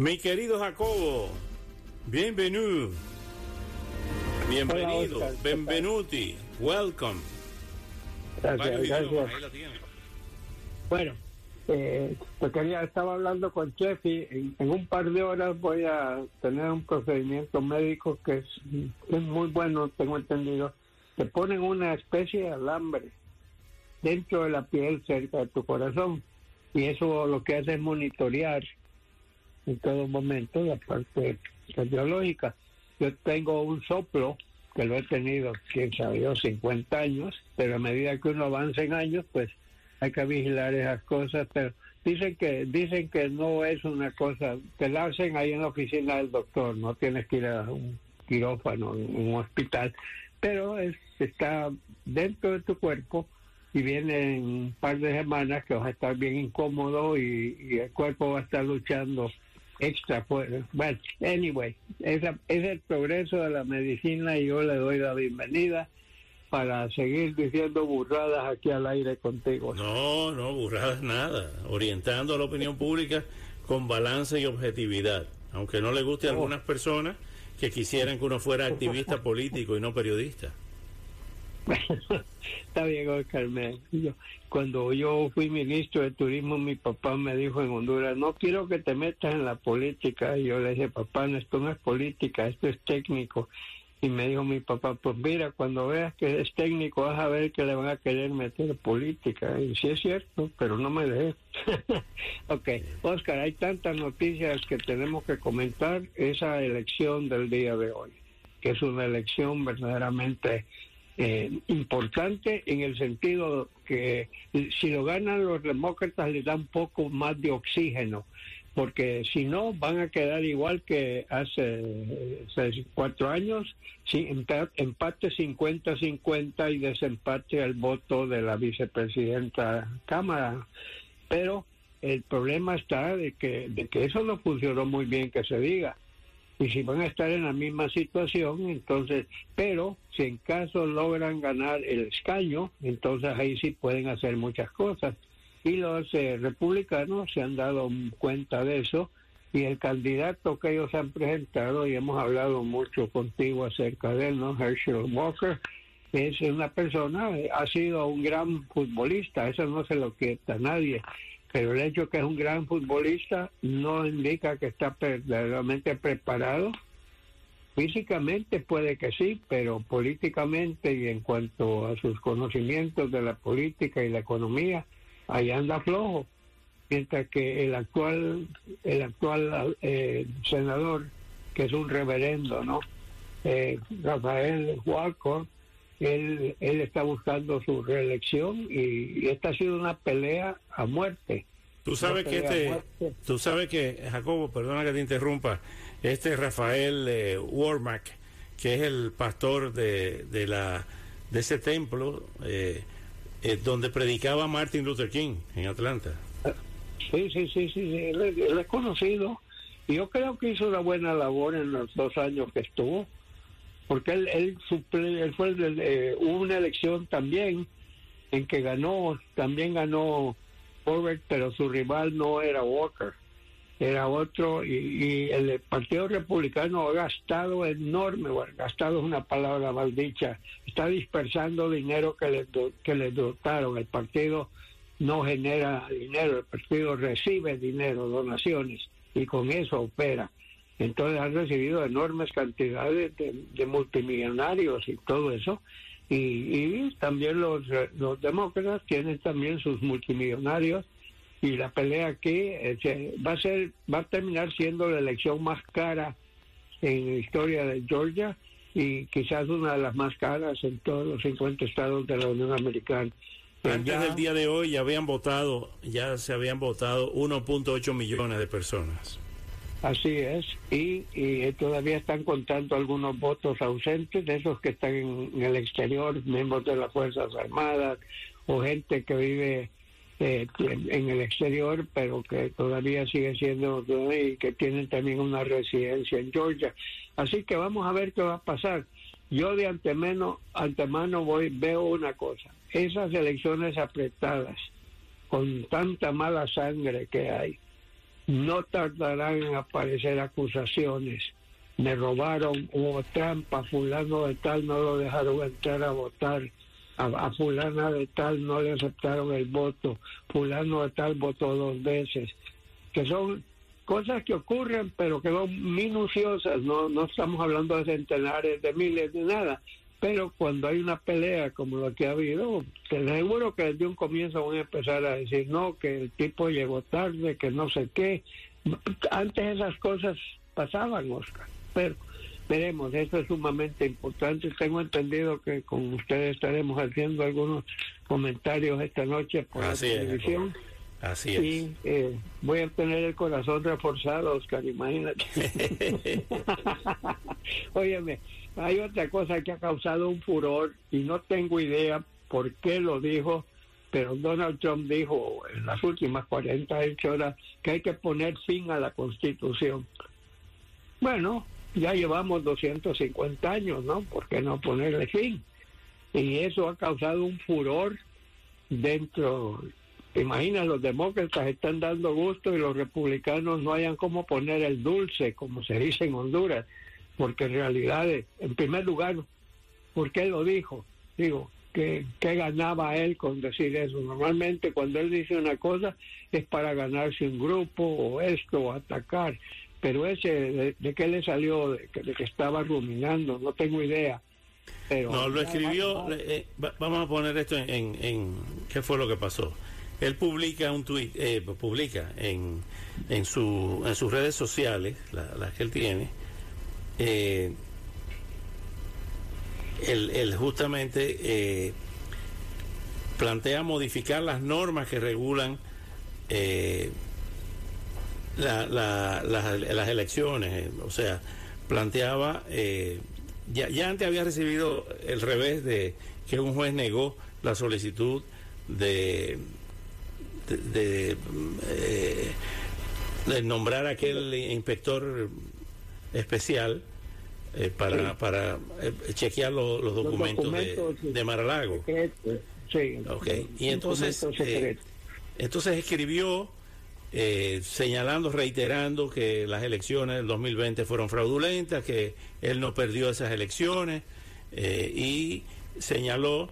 Mi querido Jacobo, bienvenido. Bienvenido, benvenuti, welcome. Gracias, gracias. Bueno, eh, pues quería, estaba hablando con Chef y en, un par de horas voy a tener un procedimiento médico que es, es muy bueno, tengo entendido. Te ponen una especie de alambre dentro de la piel cerca de tu corazón y eso lo que hace es monitorear en todo momento la parte cardiológica. Yo tengo un soplo que lo he tenido, quién sabe yo, 50 años, pero a medida que uno avanza en años, pues hay que vigilar esas cosas, pero dicen que dicen que no es una cosa, te la hacen ahí en la oficina del doctor, no tienes que ir a un quirófano, un hospital, pero es, está dentro de tu cuerpo y viene en un par de semanas que vas a estar bien incómodo y el cuerpo va a estar luchando extra. Bueno, anyway, esa, es el progreso de la medicina y yo le doy la bienvenida para seguir diciendo burradas aquí al aire contigo. No, no, burradas nada. Orientando a la opinión pública con balance y objetividad. Aunque no le guste a algunas personas que quisieran que uno fuera activista político y no periodista. Está bien, Oscar. cuando yo fui ministro de turismo, mi papá me dijo en Honduras, no quiero que te metas en la política. Y yo le dije, papá, esto no es política, esto es técnico. Y me dijo mi papá, pues mira, cuando veas que es técnico, vas a ver que le van a querer meter política. Y sí es cierto, pero no me dejes. ok, Oscar, hay tantas noticias que tenemos que comentar. Esa elección del día de hoy, que es una elección verdaderamente eh, importante en el sentido que si lo ganan los demócratas les da un poco más de oxígeno, porque si no van a quedar igual que hace, cuatro años, empate 50-50 y desempate al voto de la vicepresidenta Cámara. Pero el problema está de que, de que eso no funcionó muy bien que se diga y si van a estar en la misma situación, entonces, pero si en caso logran ganar el escaño, entonces ahí sí pueden hacer muchas cosas. Y los eh, republicanos se han dado cuenta de eso y el candidato que ellos han presentado, y hemos hablado mucho contigo acerca de él, ¿no? Herschel Walker, es una persona, ha sido un gran futbolista, eso no se lo quita nadie, pero el hecho que es un gran futbolista no indica que está verdaderamente preparado. Físicamente puede que sí, pero políticamente y en cuanto a sus conocimientos de la política y la economía, ahí anda flojo. Mientras que el actual, el actual eh, senador, que es un reverendo, ¿no? Eh, Rafael Walker, él, él está buscando su reelección y, esta ha sido una pelea a muerte. Tú sabes que este, tú sabes que Jacobo, perdona que te interrumpa, este Rafael eh, Warmack, que es el pastor de, de la de ese templo eh, eh, donde predicaba Martin Luther King en Atlanta. Sí, sí, sí, sí, él, es conocido. Y yo creo que hizo una buena labor en los dos años que estuvo porque él, él, él fue de, una elección también en que ganó, también ganó Robert, pero su rival no era Walker, era otro, y, el Partido Republicano ha gastado enorme, gastado es una palabra mal dicha, está dispersando dinero que le, que le dotaron, el partido no genera dinero, el partido recibe dinero, donaciones, y con eso opera. Entonces han recibido enormes cantidades de, multimillonarios y todo eso. Y, también los, los demócratas tienen también sus multimillonarios y la pelea aquí eh, va a ser va a terminar siendo la elección más cara en la historia de Georgia y quizás una de las más caras en todos los 50 estados de la Unión Americana. Antes del día de hoy ya habían votado, ya se habían votado 1.8 millones de personas. Así es, y, y, todavía están contando algunos votos ausentes, de esos que están en, el exterior, miembros de las Fuerzas Armadas o gente que vive eh, en el exterior, pero que todavía sigue siendo y que tienen también una residencia en Georgia. Así que vamos a ver qué va a pasar. Yo de antemano, antemano voy, veo una cosa, esas elecciones apretadas, con tanta mala sangre que hay, no tardarán en aparecer acusaciones. Me robaron, hubo trampa, fulano de tal no lo dejaron entrar a votar, a, fulana de tal no le aceptaron el voto, fulano de tal votó dos veces, que son cosas que ocurren pero que son minuciosas, no, no estamos hablando de centenares de miles de nada, pero cuando hay una pelea como la que ha habido, te seguro que desde un comienzo van a empezar a decir, no, que el tipo llegó tarde, que no sé qué. Antes esas cosas pasaban, Oscar, pero veremos, eso es sumamente importante. Tengo entendido que con ustedes estaremos haciendo algunos comentarios esta noche por la televisión. Así es. Y eh, voy a tener el corazón reforzado, Oscar, imagínate. Óyeme, hay otra cosa que ha causado un furor y no tengo idea por qué lo dijo, pero Donald Trump dijo en las últimas 48 horas que hay que poner fin a la Constitución. Bueno, ya llevamos 250 años, ¿no? ¿Por qué no ponerle fin? Y eso ha causado un furor dentro. ¿Te imaginas? Los demócratas están dando gusto y los republicanos no hayan cómo poner el dulce, como se dice en Honduras porque en realidad, en primer lugar, ¿por qué lo dijo? Digo, ¿qué, ganaba él con decir eso? Normalmente cuando él dice una cosa es para ganarse un grupo o esto o atacar, pero ese, ¿de, qué le salió? De, que estaba ruminando, no tengo idea. Pero, no, lo escribió, eh, vamos a poner esto en, en, qué fue lo que pasó. Él publica un tweet, eh, publica en, en, su, en sus redes sociales, las que él tiene, eh, el, justamente eh, plantea modificar las normas que regulan eh, las elecciones, o sea, planteaba, ya, ya antes había recibido el revés de que un juez negó la solicitud de, de, de nombrar a aquel inspector especial eh, para, para eh, chequear los documentos, de, de Maralago. Sí, okay. Y entonces, eh, entonces escribió señalando, reiterando que las elecciones del 2020 fueron fraudulentas, que él no perdió esas elecciones y señaló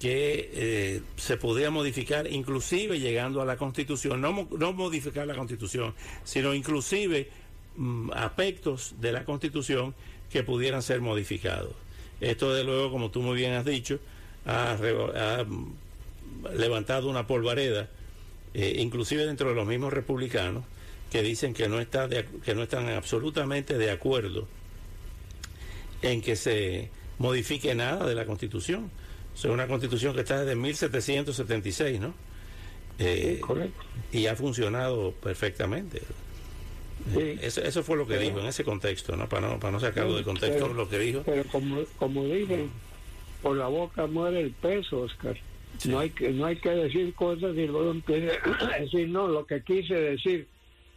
que se podía modificar, inclusive llegando a la Constitución, no, no modificar la Constitución, sino inclusive Mm, aspectos de la Constitución que pudieran ser modificados. Esto, de luego, como tú muy bien has dicho, ha, levantado una polvareda, eh, inclusive dentro de los mismos republicanos, que dicen que no, está que no están absolutamente de acuerdo en que se modifique nada de la Constitución. Es una Constitución que está desde 1776, ¿no? Eh, y ha funcionado perfectamente. Eso, fue lo que dijo en ese contexto, ¿no? Para no, para no sacarlo de contexto lo que dijo. Pero como, como dicen, por la boca muere el peso, Oscar. No, hay que, no hay que decir cosas y luego empieza a decir, no, lo que quise decir.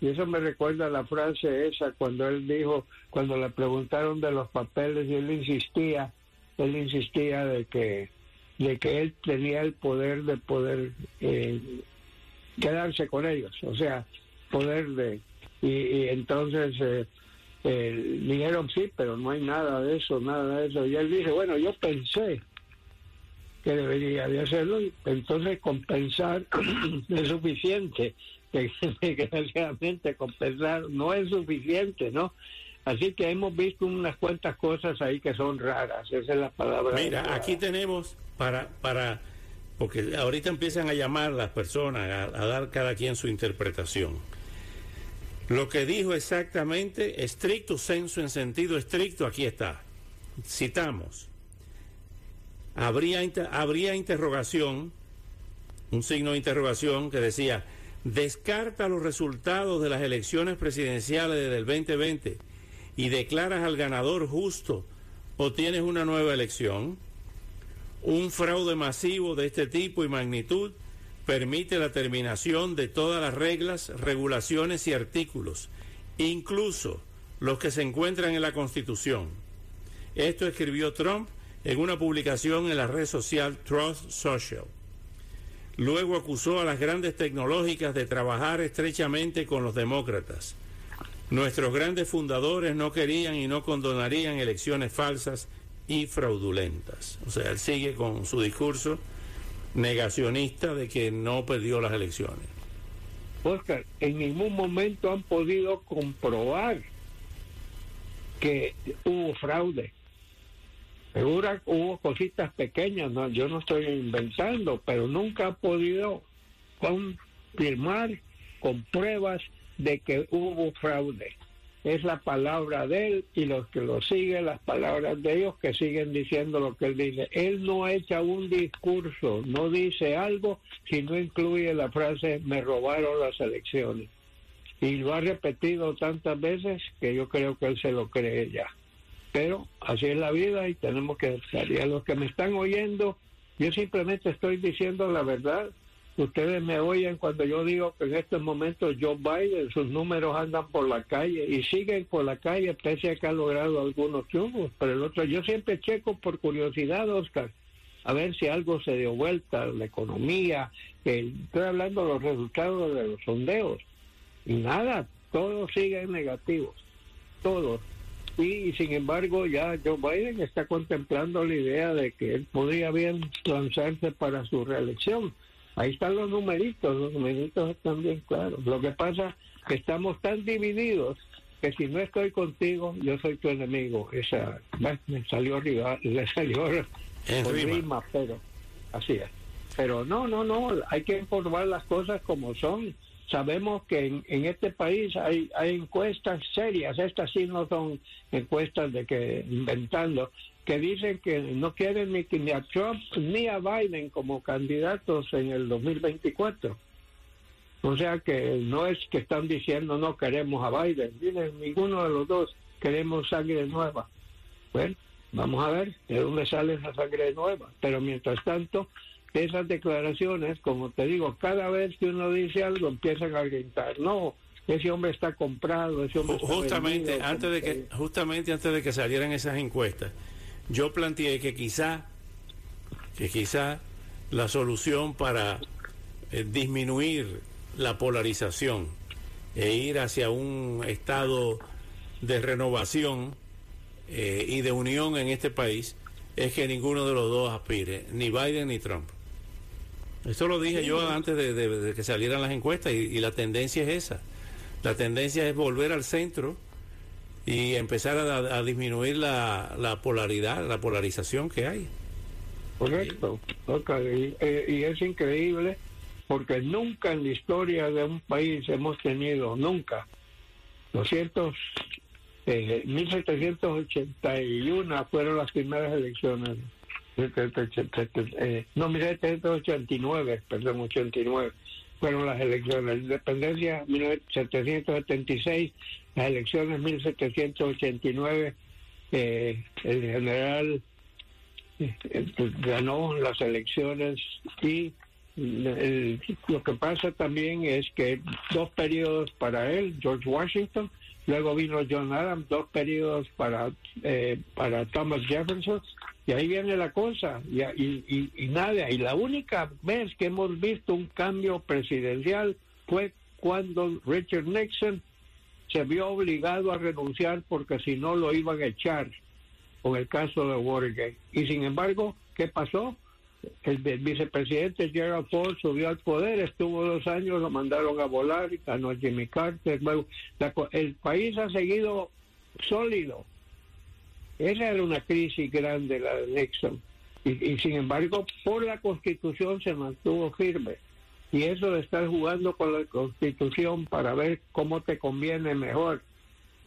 Y eso me recuerda a la frase esa cuando él dijo, cuando le preguntaron de los papeles y él insistía, él insistía de que, de que él tenía el poder de poder eh, quedarse con ellos, o sea, poder de y, entonces eh, dijeron sí, pero no hay nada de eso, nada de eso. Y él dice, bueno, yo pensé que debería de hacerlo, y entonces compensar es suficiente. Desgraciadamente compensar no es suficiente, ¿no? Así que hemos visto unas cuantas cosas ahí que son raras, esa es la palabra. Mira, aquí tenemos para, para, porque ahorita empiezan a llamar las personas a dar cada quien su interpretación. Lo que dijo exactamente, estricto senso en sentido estricto, aquí está. Citamos. Habría, habría interrogación, un signo de interrogación que decía, descarta los resultados de las elecciones presidenciales del 2020 y declaras al ganador justo o tienes una nueva elección. Un fraude masivo de este tipo y magnitud permite la terminación de todas las reglas, regulaciones y artículos, incluso los que se encuentran en la Constitución. Esto escribió Trump en una publicación en la red social Trust Social. Luego acusó a las grandes tecnológicas de trabajar estrechamente con los demócratas. Nuestros grandes fundadores no querían y no condonarían elecciones falsas y fraudulentas. O sea, él sigue con su discurso negacionista de que no perdió las elecciones. Oscar, en ningún momento han podido comprobar que hubo fraude. Segura hubo cositas pequeñas, yo no estoy inventando, pero nunca ha podido confirmar con pruebas de que hubo fraude. Es la palabra de él y los que lo siguen, las palabras de ellos que siguen diciendo lo que él dice. Él no echa un discurso, no dice algo si no incluye la frase me robaron las elecciones. Y lo ha repetido tantas veces que yo creo que él se lo cree ya. Pero así es la vida y tenemos que salir. A los que me están oyendo, yo simplemente estoy diciendo la verdad. Ustedes me oyen cuando yo digo que en estos momentos Joe Biden, sus números andan por la calle y siguen por la calle, pese a que ha logrado algunos triunfos. Pero el otro, yo siempre checo por curiosidad, Oscar, a ver si algo se dio vuelta, la economía. estoy hablando de los resultados de los sondeos. Y nada, todos siguen negativos. Todos y sin embargo ya Joe Biden está contemplando la idea de que él podría bien lanzarse para su reelección. Ahí están los numeritos, los numeritos están bien claros. Lo que pasa es que estamos tan divididos que si no estoy contigo, yo soy tu enemigo. Esa, me salió arriba, le salió rima, pero así es. Pero no, no, no, hay que informar las cosas como son sabemos que en, este país hay, hay encuestas serias, estas sí no son encuestas de que inventando, que dicen que no quieren ni, ni a Trump ni a Biden como candidatos en el 2024. O sea que no es que están diciendo no queremos a Biden, dicen ninguno de los dos queremos sangre nueva. Bueno, vamos a ver de dónde sale esa sangre nueva. Pero mientras tanto, esas declaraciones, como te digo, cada vez que uno dice algo empiezan a gritar, no, ese hombre está comprado, ese hombre justamente antes de que justamente antes de que salieran esas encuestas, yo planteé que quizá que quizá la solución para eh, disminuir la polarización e ir hacia un estado de renovación eh, y de unión en este país es que ninguno de los dos aspire, ni Biden ni Trump. Eso lo dije yo antes de, que salieran las encuestas y, la tendencia es esa. La tendencia es volver al centro y empezar a, disminuir la, polaridad, la polarización que hay. Correcto. Eh, y, es increíble porque nunca en la historia de un país hemos tenido, nunca, 200, eh, 1781 fueron las primeras elecciones eh, no, 1789, perdón, 89 fueron las elecciones. Independencia 1776, las elecciones 1789, eh, el general eh, ganó las elecciones y lo que pasa también es que dos periodos para él, George Washington, luego vino John Adams, dos periodos para, para Thomas Jefferson y ahí viene la cosa, y, y, y, nada. Y la única vez que hemos visto un cambio presidencial fue cuando Richard Nixon se vio obligado a renunciar porque si no lo iban a echar con el caso de Watergate. Y sin embargo, ¿qué pasó? El, vicepresidente Gerald Ford subió al poder, estuvo dos años, lo mandaron a volar, ganó Jimmy Carter. el país ha seguido sólido esa era una crisis grande la de Nixon. Y, sin embargo, por la Constitución se mantuvo firme. Y eso de estar jugando con la Constitución para ver cómo te conviene mejor.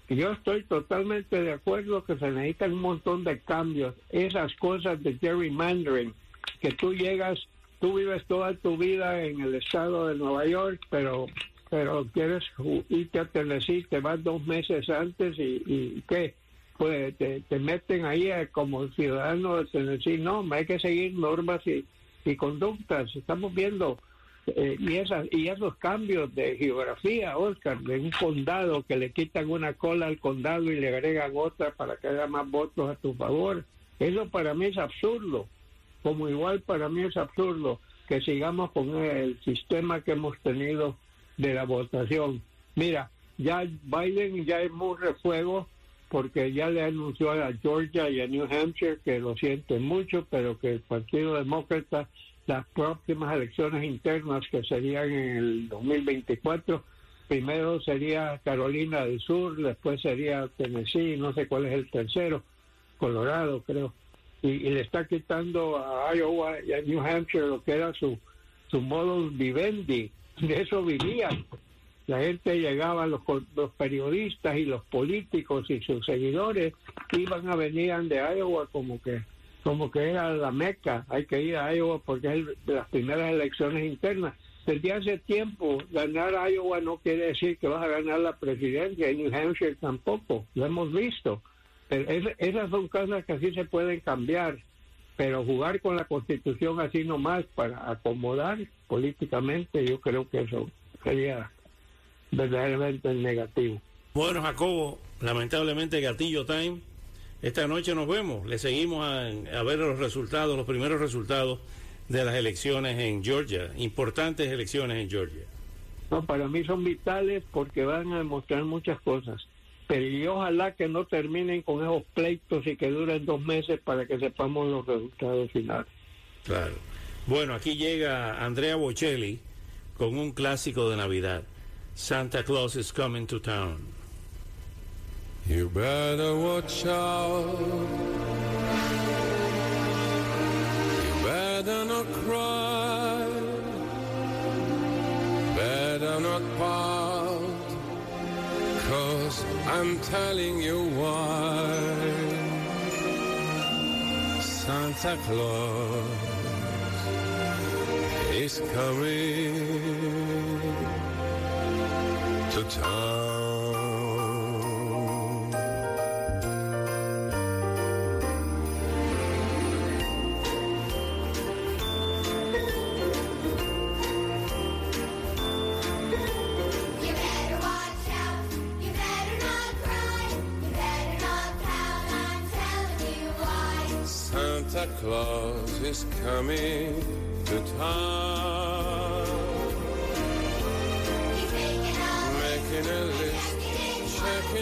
yo estoy totalmente de acuerdo que se necesitan un montón de cambios. Esas cosas de gerrymandering, que tú llegas tú vives toda tu vida en el estado de Nueva York, pero pero quieres irte a Tennessee, te vas dos meses antes y, y ¿qué? Pues te, te meten ahí eh, como ciudadano de Tennessee. No, hay que seguir normas y, y conductas. Estamos viendo eh, y, esas, y esos cambios de geografía, Oscar, de un condado que le quitan una cola al condado y le agregan otra para que haya más votos a tu favor. Eso para mí es absurdo. Como igual para mí es absurdo que sigamos con el sistema que hemos tenido de la votación. Mira, ya Biden ya es muy refuego porque ya le anunció a Georgia y a New Hampshire que lo sienten mucho, pero que el Partido Demócrata las próximas elecciones internas que serían en el 2024. Primero sería Carolina del Sur, después sería Tennessee, no sé cuál es el tercero, Colorado creo. Y, le está quitando a Iowa y a New Hampshire lo que era su, su modus vivendi, de eso vivían. La gente llegaba, los, los periodistas y los políticos y sus seguidores iban a venían de Iowa como que como que era la meca, hay que ir a Iowa porque es de las primeras elecciones internas. Desde hace tiempo, ganar Iowa no quiere decir que vas a ganar la presidencia, y New Hampshire tampoco, lo hemos visto. Pero esas son cosas que así se pueden cambiar, pero jugar con la constitución así nomás para acomodar políticamente, yo creo que eso sería verdaderamente negativo. Bueno, Jacobo, lamentablemente Gatillo Time esta noche nos vemos, le seguimos a, ver los resultados, los primeros resultados de las elecciones en Georgia, importantes elecciones en Georgia. No, para mí son vitales porque van a demostrar muchas cosas. Pero y ojalá que no terminen con esos pleitos y que duren dos meses para que sepamos los resultados finales. Claro. Bueno, aquí llega Andrea Bocelli con un clásico de Navidad. Santa Claus is coming to town. You better watch out. You better not cry. Better not pout. Cause I'm telling you why. Santa Claus is coming town. You better watch out. You better not cry. You better not. I'm telling you why. Santa Claus is coming to town.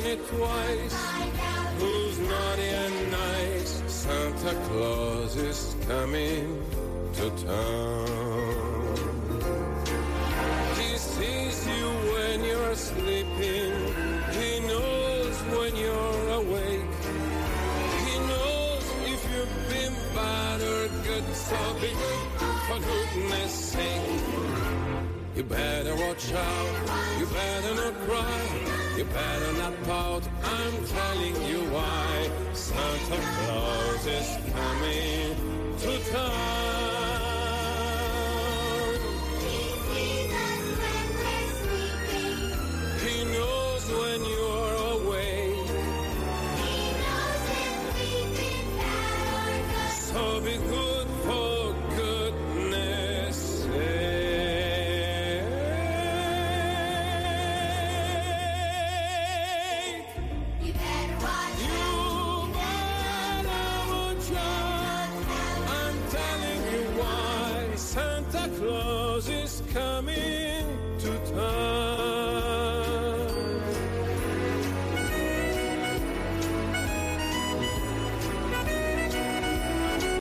Checking it twice. Who's naughty and nice? Santa Claus is coming to town. He sees you when you're sleeping. He knows when you're awake. He knows if you've been bad or good. So be good for goodness sake. You better watch out. You better not cry. You better not pout. I'm telling you why. Santa Claus is coming to town.